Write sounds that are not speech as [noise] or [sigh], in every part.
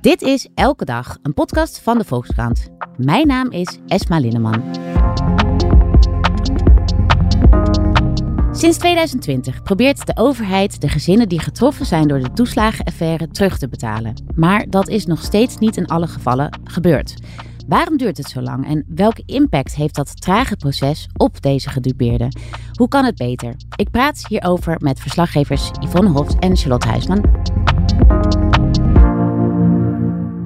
Dit is Elke Dag, een podcast van de Volkskrant. Mijn naam is Esma Linneman. Sinds 2020 probeert de overheid de gezinnen die getroffen zijn door de toeslagenaffaire terug te betalen. Maar dat is nog steeds niet in alle gevallen gebeurd. Waarom duurt het zo lang en welke impact heeft dat trage proces op deze gedupeerden? Hoe kan het beter? Ik praat hierover met verslaggevers Yvonne Hofs en Charlotte Huisman.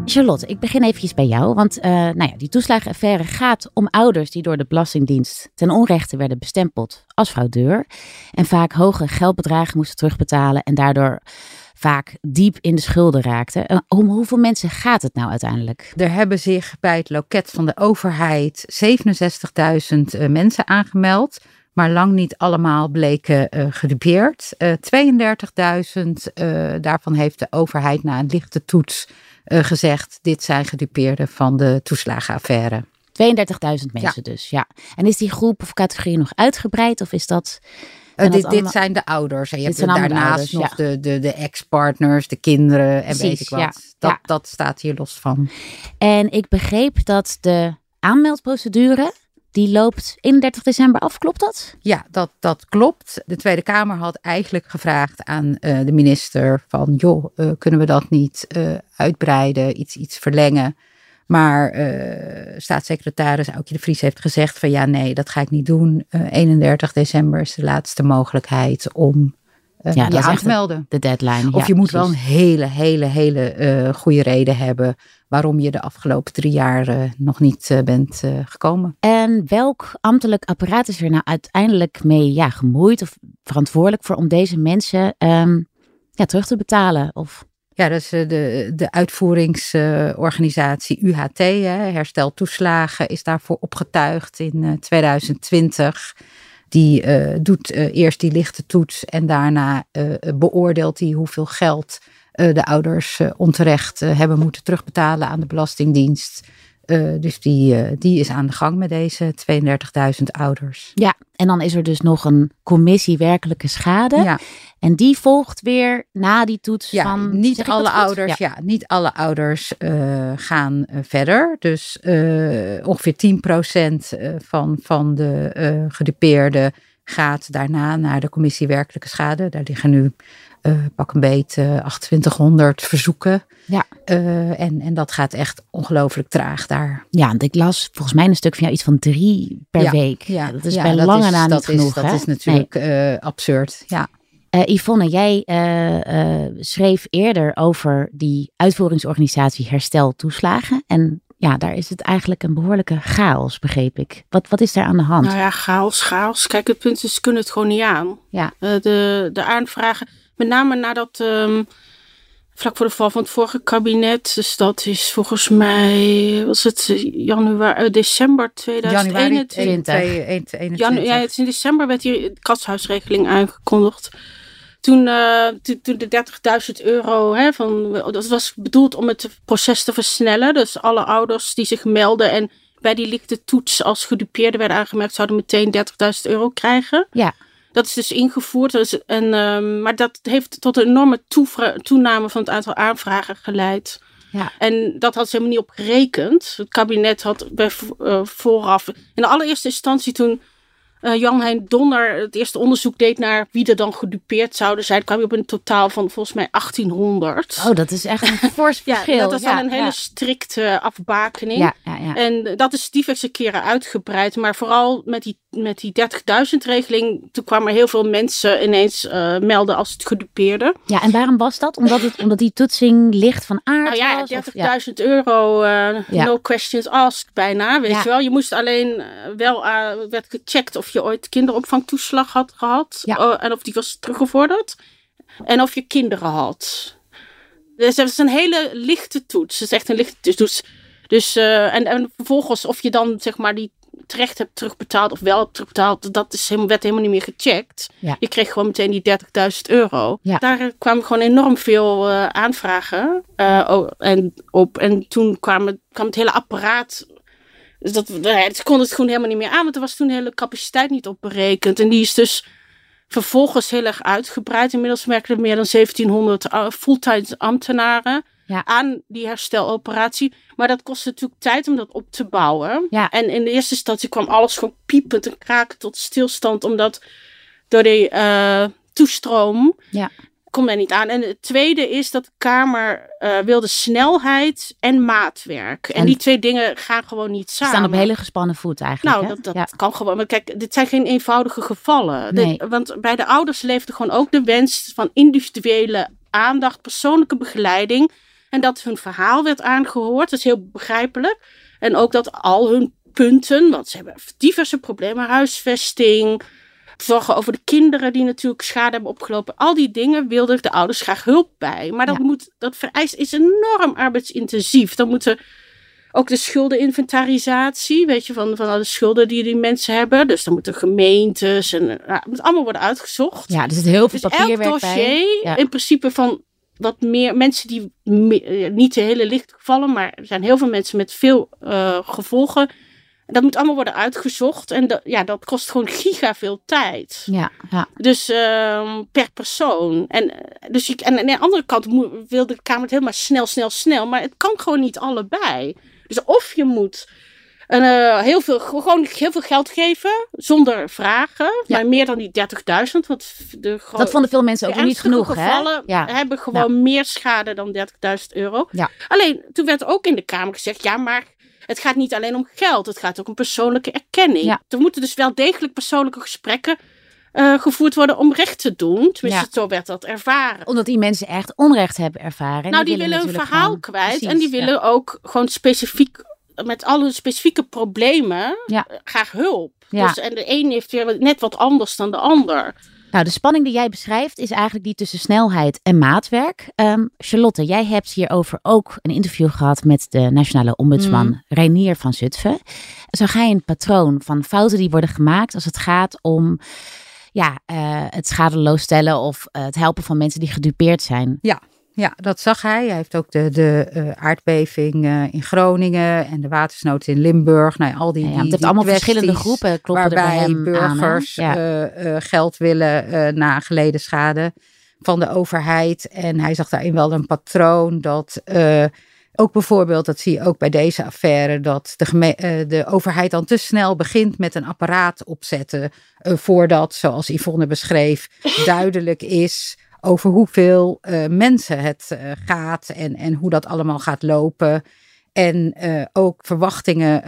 Charlotte, ik begin eventjes bij jou. Want uh, nou ja, die toeslagenaffaire gaat om ouders die door de Belastingdienst ten onrechte werden bestempeld als fraudeur. En vaak hoge geldbedragen moesten terugbetalen en daardoor vaak diep in de schulden raakten. Uh, om hoeveel mensen gaat het nou uiteindelijk? Er hebben zich bij het loket van de overheid 67.000 uh, mensen aangemeld. Maar lang niet allemaal bleken uh, gedupeerd. 32.000 daarvan heeft de overheid na een lichte toets uh, gezegd: dit zijn gedupeerden van de toeslagenaffaire. 32.000 mensen ja. dus, ja. En is die groep of categorie nog uitgebreid of is dat... Uh, dit, dit, zijn de ouders. En je hebt daarnaast ouders, nog ja. de, de, de ex-partners, de kinderen en Precies, weet ik wat. Ja, dat, dat staat hier los van. En ik begreep dat de aanmeldprocedure die loopt 31 december af. Klopt dat? Ja, dat, dat klopt. De Tweede Kamer had eigenlijk gevraagd aan uh, de minister van... joh, uh, kunnen we dat niet uh, uitbreiden, iets, iets verlengen? Maar staatssecretaris Aukje de Vries heeft gezegd van... ja, nee, dat ga ik niet doen. 31 december is de laatste mogelijkheid om ja, je aan te melden. De deadline. Of ja, je moet precies. wel een hele, hele, hele uh, goede reden hebben waarom je de afgelopen drie jaar uh, nog niet bent gekomen. En welk ambtelijk apparaat is er nou uiteindelijk mee ja, gemoeid of verantwoordelijk voor om deze mensen um, ja, terug te betalen? Of... Ja, dat is de, de uitvoeringsorganisatie UHT, hè, Herstel Toeslagen, is daarvoor opgetuigd in 2020. Die uh, doet uh, eerst die lichte toets en daarna uh, beoordeelt hij hoeveel geld de ouders onterecht hebben moeten terugbetalen aan de Belastingdienst. Dus die, die is aan de gang met deze 32.000 ouders. Ja, en dan is er dus nog een commissie werkelijke schade. Ja. En die volgt weer na die toets ja, van. Niet alle ouders, ja. ja. niet alle ouders uh, gaan verder. Dus ongeveer 10% van, van de gedupeerden gaat daarna naar de commissie werkelijke schade. Daar liggen nu pak een beet 2800 verzoeken. Ja. en, en dat gaat echt ongelooflijk traag daar. Ja, want ik las volgens mij een stuk van jou iets van drie per ja, week. Ja, dat is ja, bij dat lange is, na dat niet genoeg. Is, dat hè? is natuurlijk nee. absurd. Ja. Uh, Yvonne, jij uh, uh, schreef eerder over die uitvoeringsorganisatie Herstel Toeslagen. En ja, daar is het eigenlijk een behoorlijke chaos, begreep ik. Wat, wat is daar aan de hand? Nou ja, chaos, chaos. Kijk, het punt is, ze kunnen het gewoon niet aan. Ja. de, de aanvragen, met name nadat... Um, vlak voor de val van het vorige kabinet. Dus dat is volgens mij, was het januari, december 2021. Januari 2021. Janu ja, het is in december werd hier de kasthuisregeling aangekondigd. Toen, uh, toen de 30.000 euro, hè, van, dat was bedoeld om het proces te versnellen. Dus alle ouders die zich melden en bij die lichte toets als gedupeerden werden aangemerkt, zouden meteen 30.000 euro krijgen. Ja. Dat is dus ingevoerd. Dus, en, uh, maar dat heeft tot een enorme toename van het aantal aanvragen geleid. Ja. En dat had ze helemaal niet op gerekend. Het kabinet had bij, uh, vooraf. In de allereerste instantie toen uh, Jan Hein Donner het eerste onderzoek deed naar wie er dan gedupeerd zouden zijn, kwam je op een totaal van volgens mij 1800. Oh, dat is echt een [laughs] fors verschil. ja, dat ja, dan een hele strikte afbakening. Ja. En dat is diverse keren uitgebreid. Maar vooral met die, met die 30.000 regeling, toen kwamen er heel veel mensen ineens uh, melden als het gedupeerde. Ja, en waarom was dat? Omdat, het, omdat die toetsing licht van aard nou ja, was? 30.000 euro, uh, no questions asked bijna, weet je wel. Je moest alleen wel, werd gecheckt of je ooit kinderopvangtoeslag had gehad. Ja. Uh, en of die was teruggevorderd. En of je kinderen had. Dus het is een hele lichte toets. Het is echt een lichte toets. Dus, uh, en, en vervolgens of je dan zeg maar die terecht hebt terugbetaald of wel hebt terugbetaald, dat is helemaal, werd helemaal niet meer gecheckt. Ja. Je kreeg gewoon meteen die 30.000 euro. Ja. Daar kwamen gewoon enorm veel uh, aanvragen uh, en op. En toen kwam, kwam het hele apparaat dus dat, ze konden het gewoon helemaal niet meer aan, want er was toen de hele capaciteit niet op berekend. En die is dus vervolgens heel erg uitgebreid. Inmiddels werken er meer dan 1700 fulltime ambtenaren. Ja. aan die hersteloperatie. Maar dat kost natuurlijk tijd om dat op te bouwen. Ja. En in de eerste instantie kwam alles gewoon piepend en kraken tot stilstand, omdat door die eh, toestroom Ja. Komt er niet aan. En het tweede is dat de Kamer eh, wilde snelheid en maatwerk. En, En- die twee dingen gaan gewoon niet Ze samen. staan op hele gespannen voet eigenlijk. Nou, hè? dat, dat Ja. kan gewoon. Maar kijk, dit zijn geen eenvoudige gevallen. Want bij de ouders leefde gewoon ook de wens van individuele aandacht, persoonlijke begeleiding. En dat hun verhaal werd aangehoord. Dat is heel begrijpelijk. En ook dat al hun punten, want ze hebben diverse problemen, huisvesting, zorgen over de kinderen die natuurlijk schade hebben opgelopen. Al die dingen wilden de ouders graag hulp bij. Maar dat, Ja. moet, dat vereist is enorm arbeidsintensief. Dan moeten ook de schuldeninventarisatie, weet je, van, van alle schulden die die mensen hebben. Dus dan moeten gemeentes en nou, het moet allemaal worden uitgezocht. ja, er zit heel veel dus elk papierwerk dossier, bij. Ja. in principe van wat meer mensen die eh, niet de hele licht gevallen, maar er zijn heel veel mensen met veel eh, gevolgen. Dat moet allemaal worden uitgezocht en dat, ja, dat kost gewoon giga veel tijd. Ja, ja. Dus ehm, per persoon. En, eh, dus je, en aan de andere kant moet, wil de Kamer het helemaal snel, snel, snel. Maar het kan gewoon niet allebei. Dus of je moet eh, heel, veel, gewoon heel veel geld geven zonder vragen. Ja. Maar meer dan die 30.000. Want de Dat vonden veel mensen ook niet genoeg, hè? gevallen Ja. hebben gewoon meer schade dan 30.000 euro. Ja. Alleen, toen werd ook in de Kamer gezegd, ja, maar het gaat niet alleen om geld. Het gaat ook om persoonlijke erkenning. Ja. Er moeten dus wel degelijk persoonlijke gesprekken eh, gevoerd worden om recht te doen. Tenminste, Ja. zo werd dat ervaren. Omdat die mensen echt onrecht hebben ervaren. En nou, die, willen een verhaal gewoon- kwijt. Precies, en die ja. willen ook gewoon specifiek, met alle specifieke problemen, Ja. eh, graag hulp. Dus, en de een heeft weer net wat anders dan de ander. Nou, de spanning die jij beschrijft is eigenlijk die tussen snelheid en maatwerk. Ehm, Charlotte, jij hebt hierover ook een interview gehad met de nationale ombudsman Mhm. Reinier van Zutphen. Zag hij een patroon van fouten die worden gemaakt als het gaat om ja, eh, het schadeloos stellen of eh, het helpen van mensen die gedupeerd zijn? Ja, dat zag hij. Hij heeft ook de, de eh, aardbeving eh, in Groningen en de watersnood in Limburg. Nou, ja, al die, Ja, die, het die allemaal verschillende groepen kloppen er bij waarbij hem burgers aan. Ja. eh, geld willen na geleden schade van de overheid. En hij zag daarin wel een patroon dat ook bijvoorbeeld, dat zie je ook bij deze affaire, dat de, de overheid dan te snel begint met een apparaat opzetten voordat, zoals Yvonne beschreef, duidelijk is over hoeveel eh, mensen het eh, gaat en, en hoe dat allemaal gaat lopen. En eh, ook verwachtingen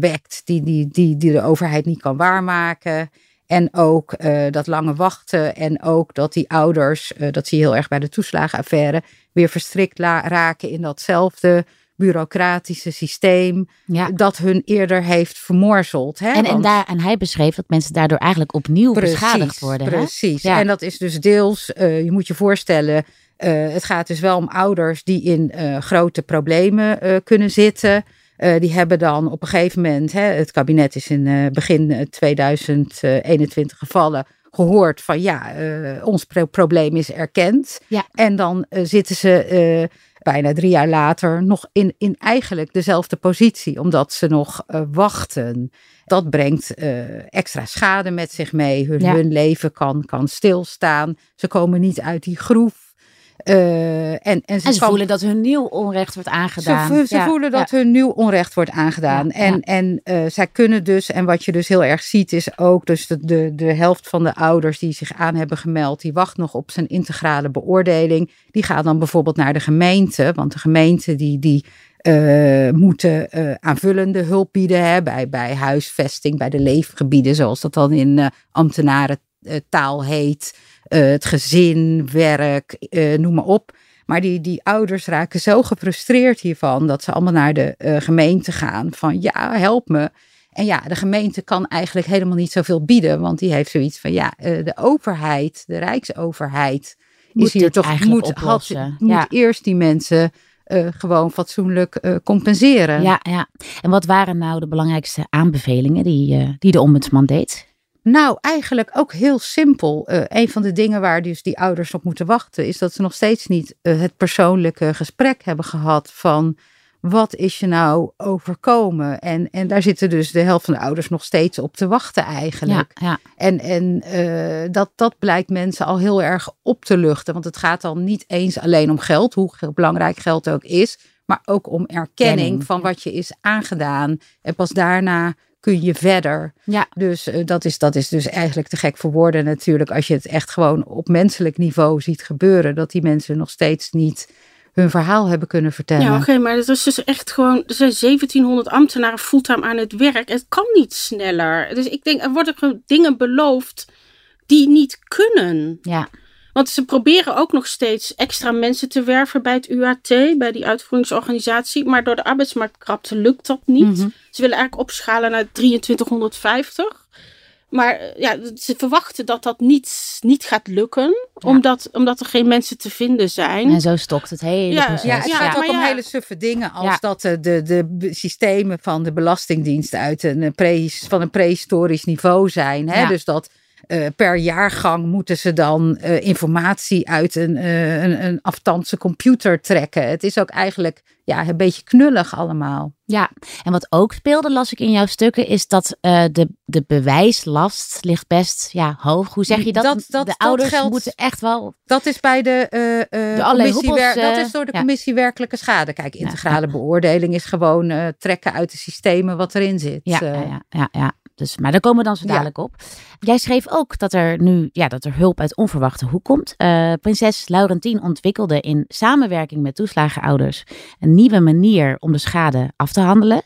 wekt die, die, die, die de overheid niet kan waarmaken. En ook dat lange wachten. En ook dat die ouders, dat zie je heel erg bij de toeslagenaffaire, weer verstrikt raken in datzelfde bureaucratische systeem. Ja. Dat hun eerder heeft vermorzeld. Hè? En, en, daar, en hij beschreef dat mensen daardoor eigenlijk opnieuw beschadigd worden. Hè? Precies. Ja. En dat is dus deels, eh, je moet je voorstellen, eh, het gaat dus wel om ouders die in eh, grote problemen kunnen zitten. Die hebben dan op een gegeven moment, hè, het kabinet is in begin eh, 2021 gevallen, gehoord van ja, ons pro- probleem is erkend. Ja. En dan zitten ze bijna drie jaar later nog in, in eigenlijk dezelfde positie, omdat ze nog eh, wachten. Dat brengt eh, extra schade met zich mee. Hun, Ja. hun leven kan, kan stilstaan. Ze komen niet uit die groef. Eh, en, en ze, En ze kan- voelen dat hun nieuw onrecht wordt aangedaan. ze, vo- ze Ja, voelen dat ja. hun nieuw onrecht wordt aangedaan. Ja, en en eh, zij kunnen dus, en wat je dus heel erg ziet, is ook dus de, de, de helft van de ouders die zich aan hebben gemeld, die wacht nog op zijn integrale beoordeling. Die gaan dan bijvoorbeeld naar de gemeente, want de gemeente die, die eh, moeten aanvullende hulp bieden hè, bij, bij huisvesting, bij de leefgebieden, zoals dat dan in eh ambtenarentaal heet. Eh, het gezin, werk, eh, noem maar op. Maar die, die ouders raken zo gefrustreerd hiervan dat ze allemaal naar de eh, gemeente gaan van ja, help me. En ja, de gemeente kan eigenlijk helemaal niet zoveel bieden, want die heeft zoiets van ja, de overheid, de rijksoverheid Moet is hier toch moet, had, oplossen. moet eerst die mensen gewoon fatsoenlijk compenseren. Ja, ja. En wat waren nou de belangrijkste aanbevelingen die, die de ombudsman deed? Nou, eigenlijk ook heel simpel. Eh, een van de dingen waar dus die ouders op moeten wachten, is dat ze nog steeds niet eh, het persoonlijke gesprek hebben gehad van wat is je nou overkomen? En, en daar zitten dus de helft van de ouders nog steeds op te wachten eigenlijk. Ja, ja. En, en uh, dat, dat blijkt mensen al heel erg op te luchten. Want het gaat dan niet eens alleen om geld, hoe belangrijk geld ook is. Maar ook om erkenning Kenning, van wat je is aangedaan. En pas daarna kun je verder. Ja. Dus uh, dat, is, dat is dus eigenlijk te gek voor woorden natuurlijk. Als je het echt gewoon op menselijk niveau ziet gebeuren. Dat die mensen nog steeds niet hun verhaal hebben kunnen vertellen. Ja, oké, okay, maar dat is dus echt gewoon. Er zijn 1700 ambtenaren fulltime aan het werk. Het kan niet sneller. Dus ik denk, er worden dingen beloofd die niet kunnen. Ja. Want ze proberen ook nog steeds extra mensen te werven bij het UAT, bij die uitvoeringsorganisatie. Maar door de arbeidsmarktkrapte lukt dat niet. Mm -hmm. Ze willen eigenlijk opschalen naar 2350. Maar ja, ze verwachten dat dat niet, niet gaat lukken, ja. omdat, omdat er geen mensen te vinden zijn. En zo stokt het hele ja, proces. Ja, het gaat ook om hele suffe dingen, als ja. dat de, de, de systemen van de Belastingdienst uit een pre, van een prehistorisch niveau zijn. Hè? Dus dat uh, per jaargang moeten ze dan uh, informatie uit een, uh, een, een aftandse computer trekken. Het is ook eigenlijk ja, een beetje knullig allemaal. Ja, en wat ook speelde, las ik in jouw stukken, is dat de, de bewijslast ligt best ja, hoog. Hoe zeg je dat? dat, dat de ouders geldt, moeten echt wel. Dat is bij de, de commissie. Hoepels, dat is door de commissie werkelijke schade. Kijk, integrale ja, beoordeling is gewoon trekken uit de systemen wat erin zit. Ja, ja, ja, ja. Dus, maar daar komen we dan zo dadelijk op. Jij schreef ook dat er nu ja, dat er hulp uit onverwachte hoek komt. Uh, prinses Laurentien ontwikkelde in samenwerking met toeslagenouders een nieuwe manier om de schade af te handelen.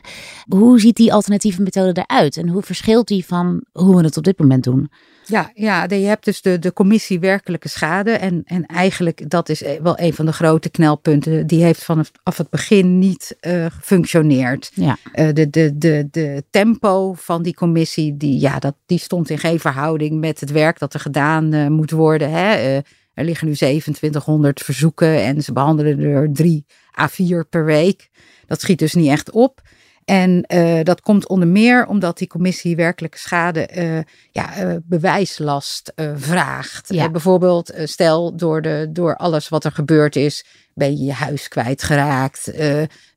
Hoe ziet die alternatieve methode eruit en hoe verschilt die van hoe we het op dit moment doen? Ja, ja, je hebt dus de, de commissie werkelijke schade. En, en eigenlijk, dat is wel een van de grote knelpunten. Die heeft vanaf het begin niet uh, gefunctioneerd. Ja. Uh, de, de, de, de tempo van die commissie, die, ja, dat, die stond in geen verhouding met het werk dat er gedaan uh, moet worden. Hè? er liggen nu 2700 verzoeken en ze behandelen er drie A4 per week. Dat schiet dus niet echt op. En uh, dat komt onder meer omdat die commissie werkelijke schade uh, ja, uh, bewijslast vraagt. Ja. bijvoorbeeld, stel door, de, door alles wat er gebeurd is, ben je je huis kwijtgeraakt,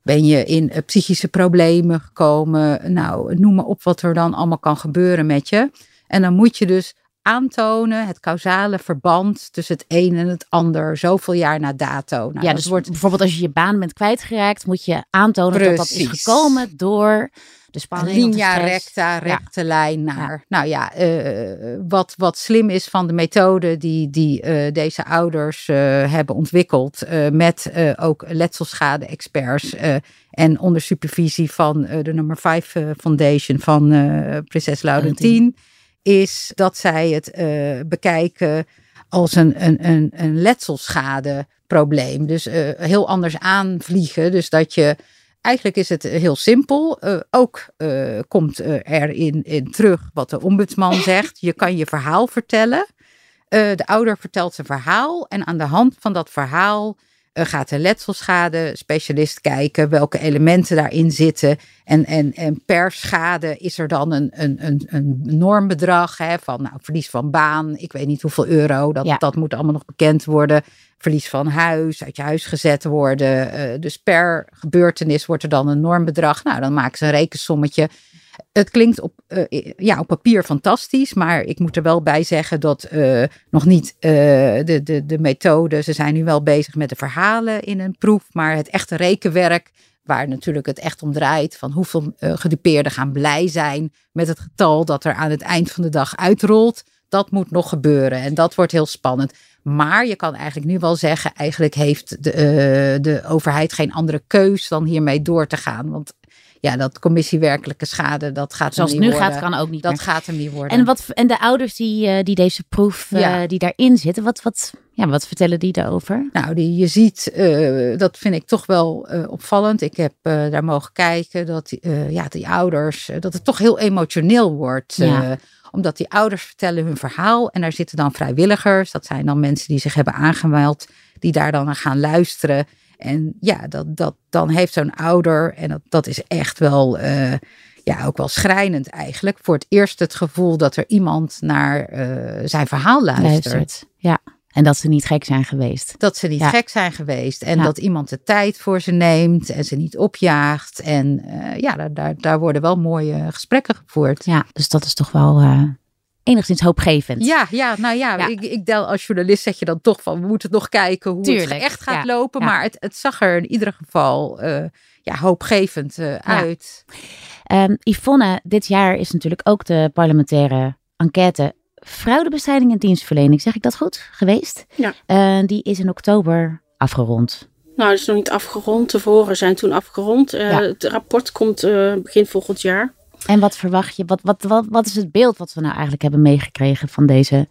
ben je in psychische problemen gekomen. Nou, noem maar op wat er dan allemaal kan gebeuren met je. En dan moet je dus aantonen, het causale verband tussen het een en het ander, zoveel jaar na dato. Nou, ja, dus wordt... bijvoorbeeld als je je baan bent kwijtgeraakt, moet je aantonen Precies. dat dat is gekomen door de spanning. Linea recta, rechte ja. lijn naar. Ja. Nou ja, uh, wat, wat slim is van de methode die, die uh, deze ouders uh, hebben ontwikkeld, met ook letselschade-experts en onder supervisie van de nummer 5 Foundation van Prinses Laurentien is dat zij het uh, bekijken als een, een, een, een letselschadeprobleem. Dus uh, heel anders aanvliegen. Dus dat je. Eigenlijk is het heel simpel. Uh, ook komt erin in terug wat de ombudsman [laughs] zegt. Je kan je verhaal vertellen. de ouder vertelt zijn verhaal. En aan de hand van dat verhaal gaat de letselschade specialist kijken welke elementen daarin zitten. En, en, en per schade is er dan een, een, een, een normbedrag hè, van nou, verlies van baan, ik weet niet hoeveel euro, dat, Ja. dat moet allemaal nog bekend worden. Verlies van huis, uit je huis gezet worden. Eh, dus per gebeurtenis wordt er dan een normbedrag. Nou, dan maken ze een rekensommetje. Het klinkt op, eh, ja, op papier fantastisch, maar ik moet er wel bij zeggen dat eh, nog niet eh, de, de, de methode. Ze zijn nu wel bezig met de verhalen in een proef, maar het echte rekenwerk, waar natuurlijk het echt om draait, van hoeveel gedupeerden gaan blij zijn met het getal dat er aan het eind van de dag uitrolt, dat moet nog gebeuren en dat wordt heel spannend. Maar je kan eigenlijk nu wel zeggen, eigenlijk heeft de, de overheid geen andere keus dan hiermee door te gaan. Want ja, dat commissiewerkelijke schade, dat gaat Zoals het niet nu worden. gaat, kan ook niet Dat meer. gaat hem niet worden. En, wat, en de ouders die, eh, die deze proef, eh, die daarin zitten, wat, wat, ja, wat vertellen die daarover? Nou, die, je ziet, eh, dat vind ik toch wel opvallend. Ik heb daar mogen kijken dat die, ja, die ouders, dat het toch heel emotioneel wordt. Ja. omdat die ouders vertellen hun verhaal en daar zitten dan vrijwilligers. Dat zijn dan mensen die zich hebben aangemeld, die daar dan naar gaan luisteren. En ja, dat, dat, dan heeft zo'n ouder, en dat, dat is echt wel, eh, ja, ook wel schrijnend eigenlijk, voor het eerst het gevoel dat er iemand naar eh, zijn verhaal luistert. Luistert. Ja. En dat ze niet gek zijn geweest. Dat ze niet Ja. gek zijn geweest. En Ja. dat iemand de tijd voor ze neemt en ze niet opjaagt. En eh, ja, daar, daar, daar worden wel mooie gesprekken gevoerd. Ja, dus dat is toch wel enigszins hoopgevend. Ja, ja, nou ja, Ja. Ik, ik del als journalist zeg je dan toch van we moeten nog kijken hoe Tuurlijk, het echt gaat ja, lopen. ja. Maar het, het zag er in ieder geval eh, ja, hoopgevend eh, uit. Ehm, Yvonne, dit jaar is natuurlijk ook de parlementaire enquête fraudebestrijding en dienstverlening. Zeg ik dat goed? Geweest? Ja. Eh, die is in oktober afgerond. Nou, dat is nog niet afgerond. De verhoren zijn toen afgerond. Eh, Ja. Het rapport komt eh, begin volgend jaar. En wat verwacht je? Wat, wat, wat, wat is het beeld wat we nou eigenlijk hebben meegekregen van deze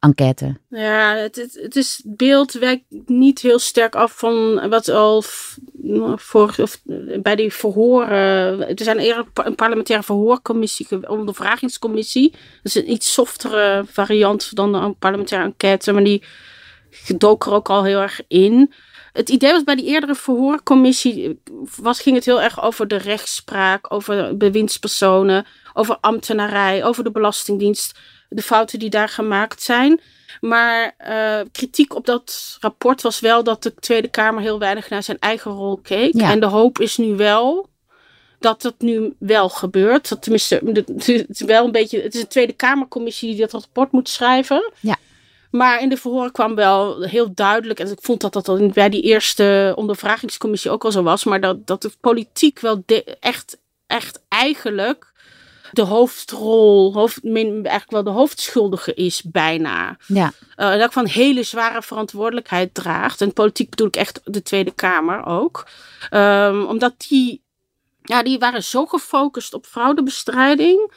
enquête? Ja, het, het, is, het beeld wijkt niet heel sterk af van wat al voor, of, bij die verhoren. Er zijn eerder een parlementaire verhoorcommissie, ondervragingscommissie. Dat is een iets softere variant dan een parlementaire enquête, maar die dook er ook al heel erg in. Het idee was bij die eerdere verhoorcommissie, was, ging het heel erg over de rechtspraak, over bewindspersonen, over ambtenarij, over de Belastingdienst, de fouten die daar gemaakt zijn. Maar eh, kritiek op dat rapport was wel dat de Tweede Kamer heel weinig naar zijn eigen rol keek. Ja. En de hoop is nu wel dat het nu wel gebeurt. Dat tenminste, het is wel een beetje. Het is een Tweede Kamercommissie die dat rapport moet schrijven. Ja. Maar in de verhoren kwam wel heel duidelijk, en ik vond dat dat al bij die eerste ondervragingscommissie ook al zo was, maar dat, dat de politiek wel de- echt, echt eigenlijk de hoofdrol, hoofd, eigenlijk wel de hoofdschuldige is bijna. Ja, Eh en ook van hele zware verantwoordelijkheid draagt. En politiek bedoel ik echt de Tweede Kamer ook. Ehm, omdat die, ja, die waren zo gefocust op fraudebestrijding.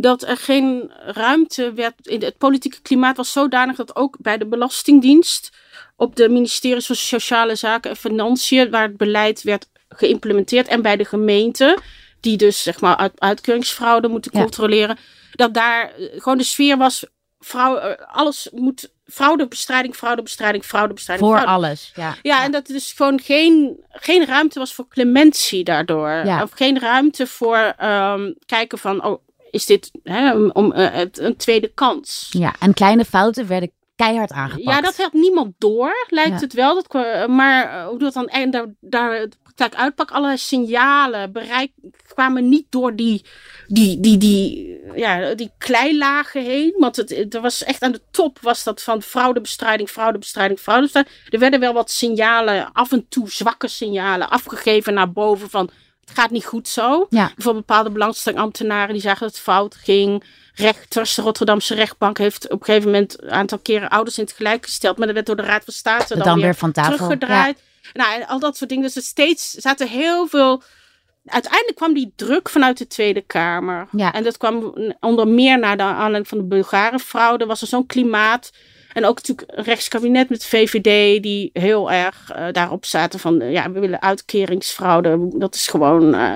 Dat er geen ruimte werd. In het politieke klimaat was zodanig dat ook bij de Belastingdienst. op de ministeries van Sociale Zaken en Financiën. waar het beleid werd geïmplementeerd. en bij de gemeente. die dus zeg maar uit, uitkeringsfraude moeten Ja. controleren. dat daar eh, gewoon de sfeer was. Vrouw, eh, alles moet. fraudebestrijding, fraudebestrijding, fraudebestrijding. voor fraude. alles. Ja, Ja, en dat er dus gewoon geen, geen ruimte was voor clementie daardoor. Ja. Of geen ruimte voor ehm, kijken van, oh, is dit hè, om, eh, een tweede kans? ja, en kleine fouten werden keihard aangepakt. Ja, dat had niemand door, lijkt Ja. het wel. Dat, kwa- maar eh, hoe dat dan en daar, daar de praktijk uitpakt, alle signalen bereik, kwamen niet door die, die, die, die, ja, die kleilagen heen. Want het, het er was echt aan de top was dat van fraudebestrijding, fraudebestrijding, fraudebestrijding. Er werden wel wat signalen, af en toe zwakke signalen, afgegeven naar boven van het gaat niet goed zo. Ja. Bijvoorbeeld bepaalde belangstellingambtenaren die zagen dat het fout ging. Rechters, de Rotterdamse rechtbank heeft op een gegeven moment een aantal keren ouders in het gelijk gesteld. Maar dat werd door de Raad van State dan, dan weer weer van tafel. teruggedraaid. Nou, en al dat soort dingen. Dus er steeds zaten heel veel. Uiteindelijk kwam die druk vanuit de Tweede Kamer. Ja. En dat kwam onder meer naar de aanleiding van de Bulgarenfraude. Was er zo'n klimaat. En ook natuurlijk een rechtskabinet met VVD die heel erg eh, daarop zaten van eh, ja, we willen uitkeringsfraude. Dat is gewoon eh,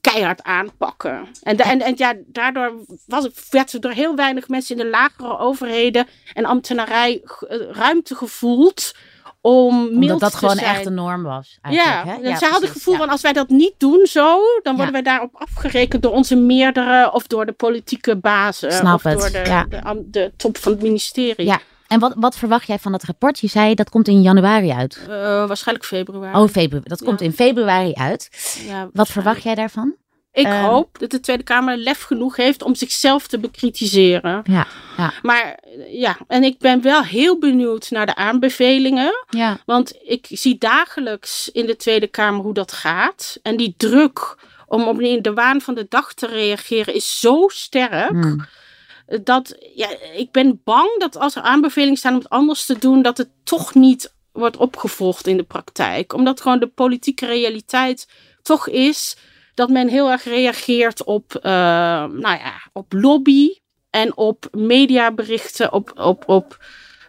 keihard aanpakken. En, da- en, en ja, daardoor was, het- werd er door heel weinig mensen in de lagere overheden en ambtenarij ruimte gevoeld om Omdat dat gewoon zijn. echt de norm was. Ja, hè? zij hadden het gevoel ja. van als wij dat niet doen zo, dan worden Ja. wij daarop afgerekend door onze meerdere of door de politieke bazen. Snap of het, door de, ja. de, de top van het ministerie. Ja. En wat, wat verwacht jij van dat rapport? Je zei dat komt in januari uit. Eh, waarschijnlijk februari. Oh, februari. Dat Ja. komt in februari uit. Ja, Wat verwacht jij daarvan? Ik Ehm. hoop dat de Tweede Kamer lef genoeg heeft om zichzelf te bekritiseren. Ja, ja, Maar eh, ja, en ik ben wel heel benieuwd naar de aanbevelingen. ja. Want ik zie dagelijks in de Tweede Kamer hoe dat gaat. En die druk om op de waan van de dag te reageren is zo sterk. Hmm. Dat ja, ik ben bang dat als er aanbevelingen staan om het anders te doen, dat het toch niet wordt opgevolgd in de praktijk. Omdat gewoon de politieke realiteit toch is dat men heel erg reageert op, eh, nou ja, op lobby en op mediaberichten, op, op, op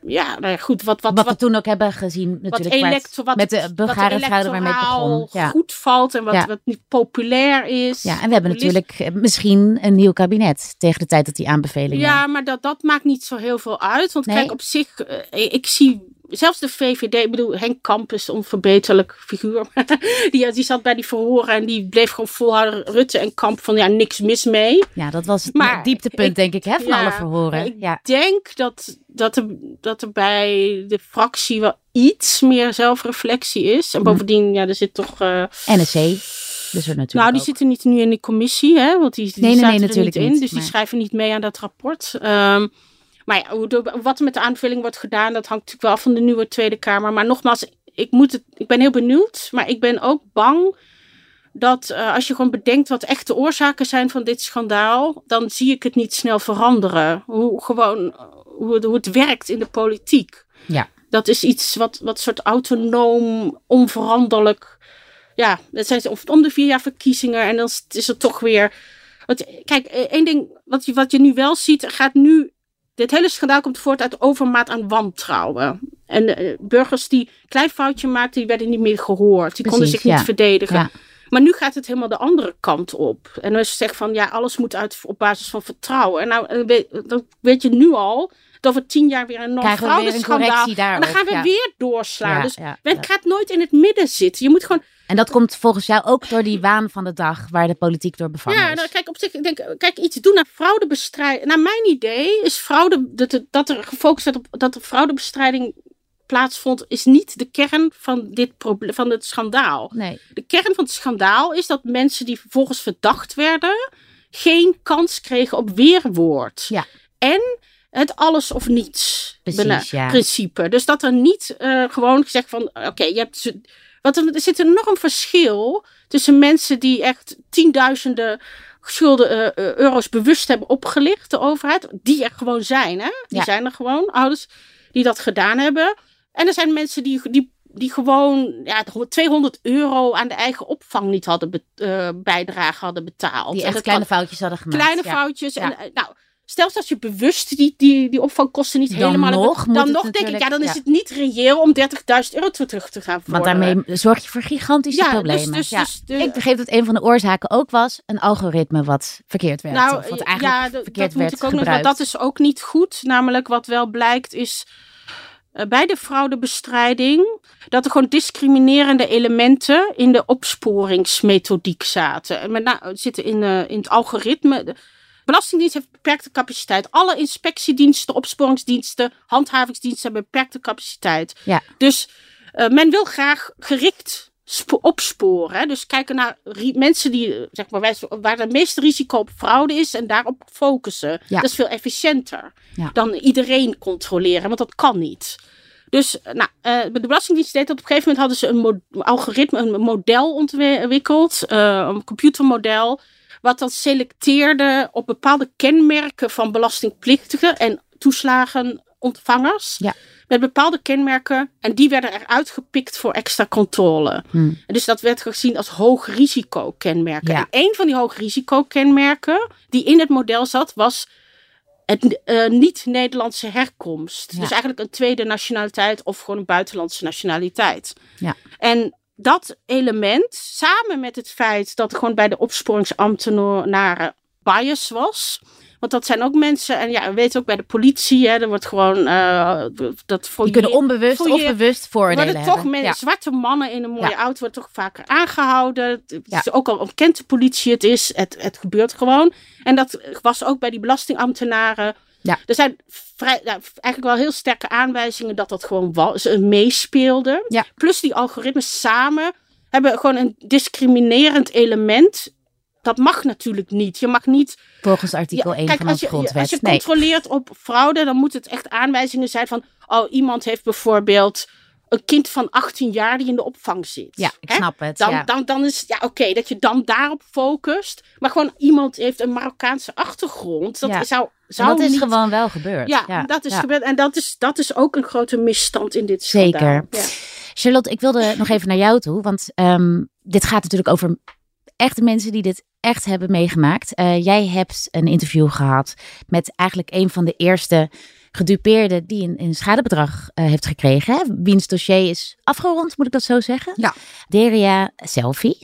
ja, nou ja, goed, wat, wat, Wat, wat, we toen ook hebben gezien natuurlijk. wat, met de Bulgare fraude waarmee het begon. Ja. goed valt en wat, Ja. wat niet populair is. ja, en we hebben natuurlijk eh, misschien een nieuw kabinet tegen de tijd dat die aanbevelingen... Ja, maar dat, dat maakt niet zo heel veel uit. Want Nee? kijk, op zich, eh, ik zie zelfs de VVD, ik bedoel, Henk Kamp is een onverbeterlijk figuur. [laughs] die, die zat bij die verhoren en die bleef gewoon volhouden. Rutte en Kamp van ja, niks mis mee. Ja, dat was het maar dieptepunt, ik, denk ik, hè, van ja, alle verhoren. Ik ja. denk dat, dat, er, dat er bij de fractie wel iets meer zelfreflectie is. En bovendien, ja, er zit toch. Uh, NSC. Dus er natuurlijk nou, die ook. zitten niet nu in die commissie, hè? Want die, die nee, nee, nee, er natuurlijk niet in. niet, dus die schrijven niet mee aan dat rapport. Ehm, maar ja, hoe de- wat er met de aanvulling wordt gedaan, dat hangt natuurlijk wel af van de nieuwe Tweede Kamer. Maar nogmaals, ik, moet het, ik ben heel benieuwd. Maar ik ben ook bang dat eh, als je gewoon bedenkt wat echt de oorzaken zijn van dit schandaal, dan zie ik het niet snel veranderen. Hoe, gewoon, eh, hoe, het- hoe het werkt in de politiek. Ja. Dat is iets wat, wat soort autonoom, onveranderlijk. Ja, dat zijn om, om de vier jaar verkiezingen en dan is- het toch weer. Want, kijk, eh, één ding wat je, wat je nu wel ziet, gaat nu. Dit hele schandaal komt voort uit overmaat aan wantrouwen. En eh, burgers die een klein foutje maakten, die werden niet meer gehoord. Die konden zich niet verdedigen. Ja. Maar nu gaat het helemaal de andere kant op. En dan is het zeg van ja, alles moet uit op basis van vertrouwen. En nou, eh, weet, dat weet je nu al. Dat over tien jaar weer een enorm we fraudeschandaal. En dan gaan we ja. weer doorslaan. Dus men gaat nooit in het midden zitten. Je moet gewoon En dat komt volgens jou ook door die waan van de dag waar de politiek door bevangen Ja, is. nou, kijk, op zich, ik denk, kijk, iets doen aan fraudebestrijding. Naar mijn idee is fraude, dat, dat er gefocust werd op dat er fraudebestrijding plaatsvond, is niet de kern van dit probleem, van het schandaal. Nee. De kern van het schandaal is dat mensen die vervolgens verdacht werden, geen kans kregen op weerwoord. Ja. En het alles of niets Precies, ja. principe. Dus dat er niet eh, gewoon gezegd van, oké, je hebt... Want er, er zit een enorm verschil tussen mensen die echt tienduizenden schulden eh, eh, euro's bewust hebben opgelicht, de overheid, die er gewoon zijn, hè? Die Ja. zijn er gewoon, ouders die dat gedaan hebben. En er zijn mensen die, die, die gewoon ja, 200 euro aan de eigen opvang niet hadden be- bijdrage hadden betaald. Die echt kleine foutjes hadden gemaakt. kleine ja. foutjes. En, Ja. nou, stel dat je bewust die, die, die opvangkosten niet Dan helemaal... nog dan het nog denk ik, ja, dan is het niet reëel om 30.000 euro terug te gaan Want vorderen. daarmee zorg je voor gigantische Ja, dus- problemen. dus- ja. dus de- ik begreep dat een van de oorzaken ook was een algoritme wat verkeerd werd. Nou, of wat eh, eigenlijk ja, verkeerd dat werd moet ik ook nog, gebruikt. want dat is ook niet goed. Namelijk wat wel blijkt is eh, bij de fraudebestrijding dat er gewoon discriminerende elementen in de opsporingsmethodiek zaten. En met name zitten in, eh, in het algoritme. De Belastingdienst heeft beperkte capaciteit. Alle inspectiediensten, opsporingsdiensten, handhavingsdiensten hebben beperkte capaciteit. Ja. Dus eh, men wil graag gericht spo- opsporen. Hè? Dus kijken naar mensen die, eh, zeg maar, waar het meeste risico op fraude is en daarop focussen. Ja. Dat is veel efficiënter Ja. dan iedereen controleren, want dat kan niet. Dus eh, nou, de Belastingdienst deed dat op een gegeven moment hadden ze een algoritme, een model ontwikkeld, een computermodel, wat dan selecteerde op bepaalde kenmerken van belastingplichtigen en toeslagenontvangers. Ja. Met bepaalde kenmerken. En die werden eruit gepikt voor extra controle. Hmm. Dus dat werd gezien als hoog risico kenmerken. Ja. En een van die hoog risico kenmerken die in het model zat, was het eh, niet-Nederlandse herkomst. Ja. Dus eigenlijk een tweede nationaliteit of gewoon een buitenlandse nationaliteit. Ja. En dat element, samen met het feit dat er gewoon bij de opsporingsambtenaren bias was. Want dat zijn ook mensen, en ja, we weten ook bij de politie, hè, er wordt gewoon uh, dat voor Die kunnen onbewust voor of je- bewust voordelen worden toch Ja. zwarte mannen in een mooie Ja. auto worden toch vaker aangehouden. Het Ja. is ook al ontkent de politie het is. Het, het gebeurt gewoon. En dat was ook bij die belastingambtenaren. Ja. Er zijn vrij, nou, eigenlijk wel heel sterke aanwijzingen dat dat gewoon was, meespeelde. Ja. Plus die algoritmes samen hebben gewoon een discriminerend element. Dat mag natuurlijk niet. Je mag niet Volgens artikel 1 kijk, van als je, grondwet. als je nee. controleert op fraude, dan moet het echt aanwijzingen zijn van, oh, iemand heeft bijvoorbeeld een kind van 18 jaar die in de opvang zit. Ja, ik Hè? snap het. Dan, ja. dan, dan is ja oké dat je dan daarop focust. Maar gewoon iemand heeft een Marokkaanse achtergrond. Dat Ja. zou, zou dat is niet... gewoon wel gebeurd. Ja, dat is gebeurd. En dat is, dat is ook een grote misstand in dit Zeker. Ja. Charlotte, ik wilde nog even naar jou toe. Want ehm, dit gaat natuurlijk over echte mensen die dit echt hebben meegemaakt. Eh, jij hebt een interview gehad met eigenlijk een van de eerste gedupeerden die een, een schadebedrag eh, heeft gekregen. Hè? Wiens dossier is afgerond, moet ik dat zo zeggen? Ja. Deria Selfie.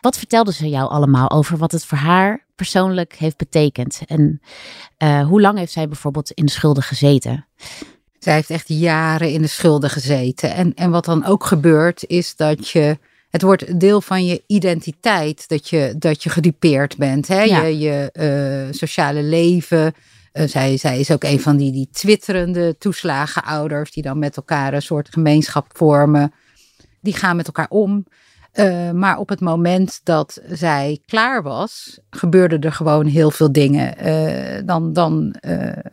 Wat vertelde ze jou allemaal over wat het voor haar persoonlijk heeft betekend? En eh, hoe lang heeft zij bijvoorbeeld in de schulden gezeten? Zij heeft echt jaren in de schulden gezeten. En, en wat dan ook gebeurt, is dat je. Het wordt deel van je identiteit dat je, dat je gedupeerd bent. Hè? Ja. Je, je eh, sociale leven. Eh, zij, zij is ook een van die, die twitterende toeslagenouders, die dan met elkaar een soort gemeenschap vormen. Die gaan met elkaar om. Eh, maar op het moment dat zij klaar was, gebeurden er gewoon heel veel dingen. Dan dan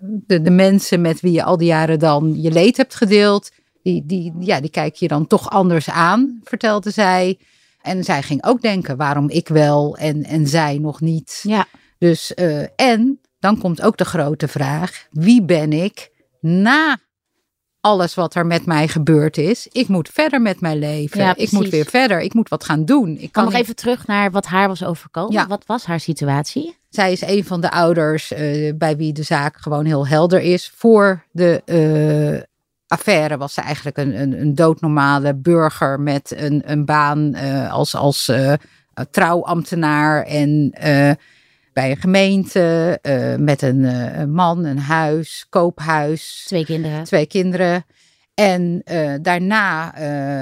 de, de mensen met wie je al die jaren dan je leed hebt gedeeld, die, die, ja, die kijk je dan toch anders aan, vertelde zij. En zij ging ook denken, waarom ik wel en, en zij nog niet. Ja. Dus, eh, en dan komt ook de grote vraag: wie ben ik na alles wat er met mij gebeurd is? Ik moet verder met mijn leven. Ja, ik moet weer verder. Ik moet wat gaan doen. Ik Kan kan nog niet- even terug naar wat haar was overkomen. Ja. Wat was haar situatie? Zij is een van de ouders eh, bij wie de zaak gewoon heel helder is. Voor de eh, affaire was ze eigenlijk een, een, een doodnormale burger met een, een baan eh, als, als eh, trouwambtenaar en eh, bij een gemeente met een, een man, een huis, koophuis, Twee kinderen. twee kinderen. En daarna,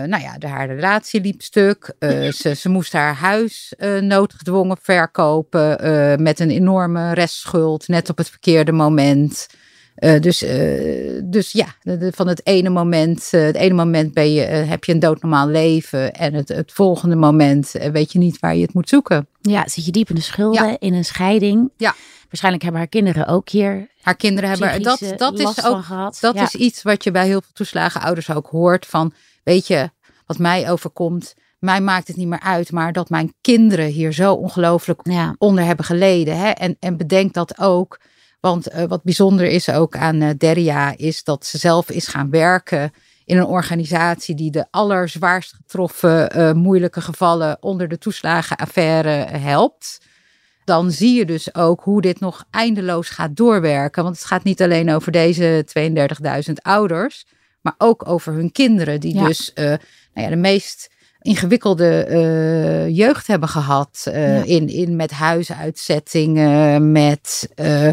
nou ja, de, haar relatie liep stuk. Ze, ze moest haar huis noodgedwongen verkopen met een enorme restschuld, net op het verkeerde moment. Eh, dus, eh, dus ja, de- de- van het ene moment, eh, het ene moment ben je, heb je een doodnormaal leven. En het, het volgende moment weet je niet waar je het moet zoeken. Ja, zit je diep in de schulden, Ja. in een scheiding. Ja. Waarschijnlijk hebben haar kinderen ook hier Haar kinderen hebben, dat, dat is ook. Dat Ja. is iets wat je bij heel veel toeslagenouders ook hoort. Van, weet je, wat mij overkomt, mij maakt het niet meer uit. Maar dat mijn kinderen hier zo ongelooflijk Ja. onder hebben geleden. Hè? En, en bedenk dat ook. Want eh, wat bijzonder is ook aan eh Deria, is dat ze zelf is gaan werken in een organisatie die de allerzwaarst getroffen eh, moeilijke gevallen onder de toeslagenaffaire helpt. Dan zie je dus ook hoe dit nog eindeloos gaat doorwerken. Want het gaat niet alleen over deze 32.000 ouders, maar ook over hun kinderen, die Ja. dus nou ja, de meest ingewikkelde eh, jeugd hebben gehad. eh, Ja. in, in met huisuitzettingen, met eh,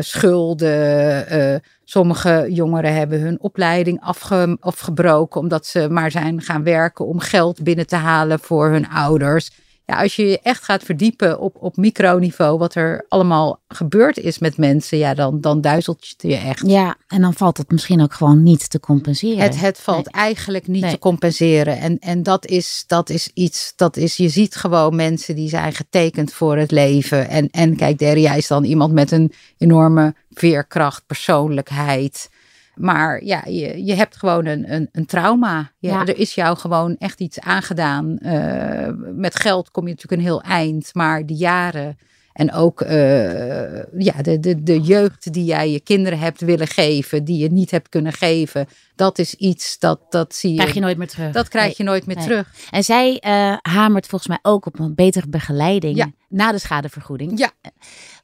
schulden. sommige jongeren hebben hun opleiding afge, afgebroken omdat ze maar zijn gaan werken om geld binnen te halen voor hun ouders. Ja, als je je echt gaat verdiepen op, op microniveau, wat er allemaal gebeurd is met mensen, ja, dan, dan duizelt je echt. ja, en dan valt het misschien ook gewoon niet te compenseren. Het, het valt eigenlijk niet Nee. te compenseren. En, en dat, is, dat is iets, dat is, je ziet gewoon mensen die zijn getekend voor het leven. En, en kijk, Deria is dan iemand met een enorme veerkracht, persoonlijkheid. Maar ja, je, je hebt gewoon een, een, een trauma. Ja, Ja. Er is jou gewoon echt iets aangedaan. Eh, met geld kom je natuurlijk een heel eind. Maar die jaren en ook eh, ja, de, de, de jeugd die jij je kinderen hebt willen geven, die je niet hebt kunnen geven, dat is iets dat, dat zie je. krijg je nooit meer terug. dat krijg Nee. je nooit meer Nee. terug. En zij eh, hamert volgens mij ook op een betere begeleiding Ja. na de schadevergoeding. Ja.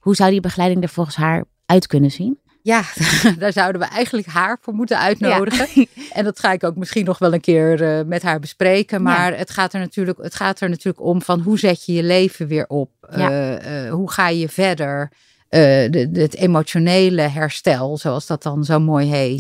Hoe zou die begeleiding er volgens haar uit kunnen zien? Ja, [laughs] daar zouden we eigenlijk haar voor moeten uitnodigen. [laughs] En dat ga ik ook misschien nog wel een keer eh, met haar bespreken. Maar het, gaat er natuurlijk, het gaat er natuurlijk om van hoe zet je je leven weer op? Ja. Eh, eh, hoe ga je verder? De, de- het emotionele herstel, zoals dat dan zo mooi heet.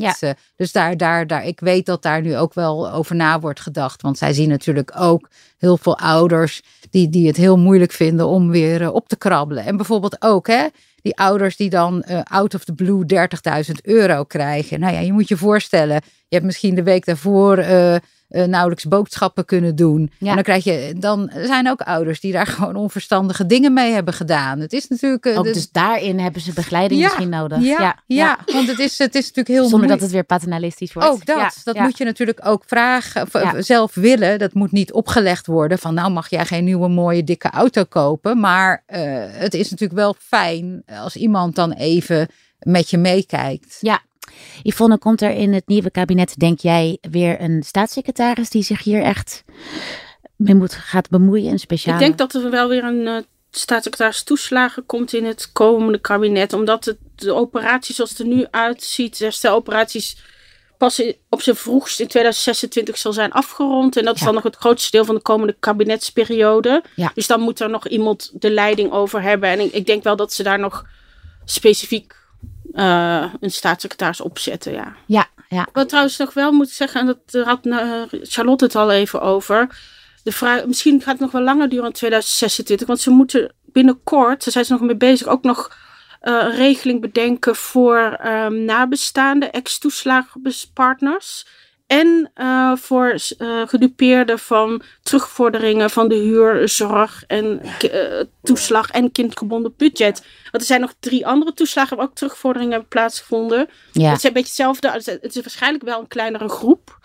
Dus daar, daar, daar, ik weet dat daar nu ook wel over na wordt gedacht. Want zij zien natuurlijk ook heel veel ouders die, die het heel moeilijk vinden om weer op te krabbelen. En bijvoorbeeld ook, hè, die ouders die dan eh, out of the blue 30.000 euro krijgen. Nou ja, je moet je voorstellen, je hebt misschien de week daarvoor eh, eh, nauwelijks boodschappen kunnen doen. Ja. En dan krijg je, dan zijn ook ouders die daar [laughs] gewoon onverstandige dingen mee hebben gedaan. Het is natuurlijk. eh, Ook dus daarin hebben ze begeleiding Ja, misschien nodig. ja, ja, want het is, het is natuurlijk heel Zonder dat het weer paternalistisch wordt. Ook dat, Ja, dat ja. moet je natuurlijk ook vragen, Ja. zelf willen. Dat moet niet opgelegd worden van nou mag jij geen nieuwe mooie dikke auto kopen. Maar eh, het is natuurlijk wel fijn als iemand dan even met je meekijkt. Yvonne, komt er in het nieuwe kabinet, denk jij, weer een staatssecretaris die zich hier echt mee moet, gaat bemoeien? Een speciale... Ik denk dat er wel weer een eh, staatssecretaris toeslagen komt in het komende kabinet. Omdat het, de operatie zoals het er nu uitziet, de hersteloperaties, pas in- op zijn vroegst in 2026 zal zijn afgerond. En dat is dan nog het grootste deel van de komende kabinetsperiode. Ja. Dus dan moet er nog iemand de leiding over hebben. En ik, ik denk wel dat ze daar nog specifiek eh, een staatssecretaris opzetten, ja. Ja, ja. Wat trouwens nog wel moet zeggen, en dat had uh, Charlotte het al even over. De vraag, misschien gaat het nog wel langer duren in 2026, want ze moeten binnenkort, ze zijn ze nog mee bezig, ook nog een regeling bedenken voor um, nabestaande ex-toeslagenpartners. En uh, voor uh, gedupeerden van terugvorderingen van de huur, zorg en uh, toeslag en kindgebonden budget. Want er zijn nog drie andere toeslagen waar ook terugvorderingen hebben plaatsgevonden. Ja. Het is een beetje hetzelfde. Het is waarschijnlijk wel een kleinere groep.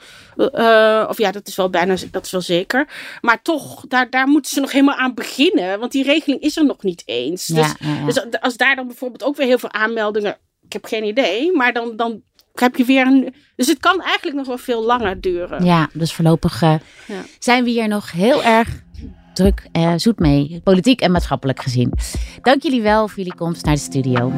of ja, dat is wel bijna, dat is wel zeker. Maar toch, daar, daar moeten ze nog helemaal aan beginnen. Want die regeling is er nog niet eens. Ja, dus, ja, dus als daar dan bijvoorbeeld ook weer heel veel aanmeldingen ik heb geen idee. Maar dan, dan heb je weer een. Dus het kan eigenlijk nog wel veel langer duren. Ja, dus voorlopig uh, ja. zijn we hier nog heel erg druk uh, zoet mee, politiek en maatschappelijk gezien. Dank jullie wel voor jullie komst naar de studio.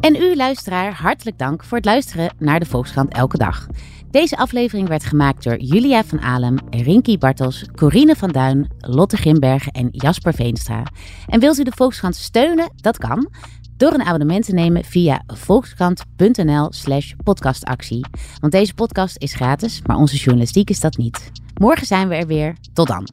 En u, luisteraar, hartelijk dank voor het luisteren naar de Volkskrant Elke Dag. Deze aflevering werd gemaakt door Julia van Alem, Rinky Bartels, Corine van Duin, Lotte Grimbergen en Jasper Veenstra. En wilt u de Volkskrant steunen? Dat kan door een abonnement te nemen via volkskrant.nl slash podcastactie. Want deze podcast is gratis, maar onze journalistiek is dat niet. Morgen zijn we er weer. Tot dan.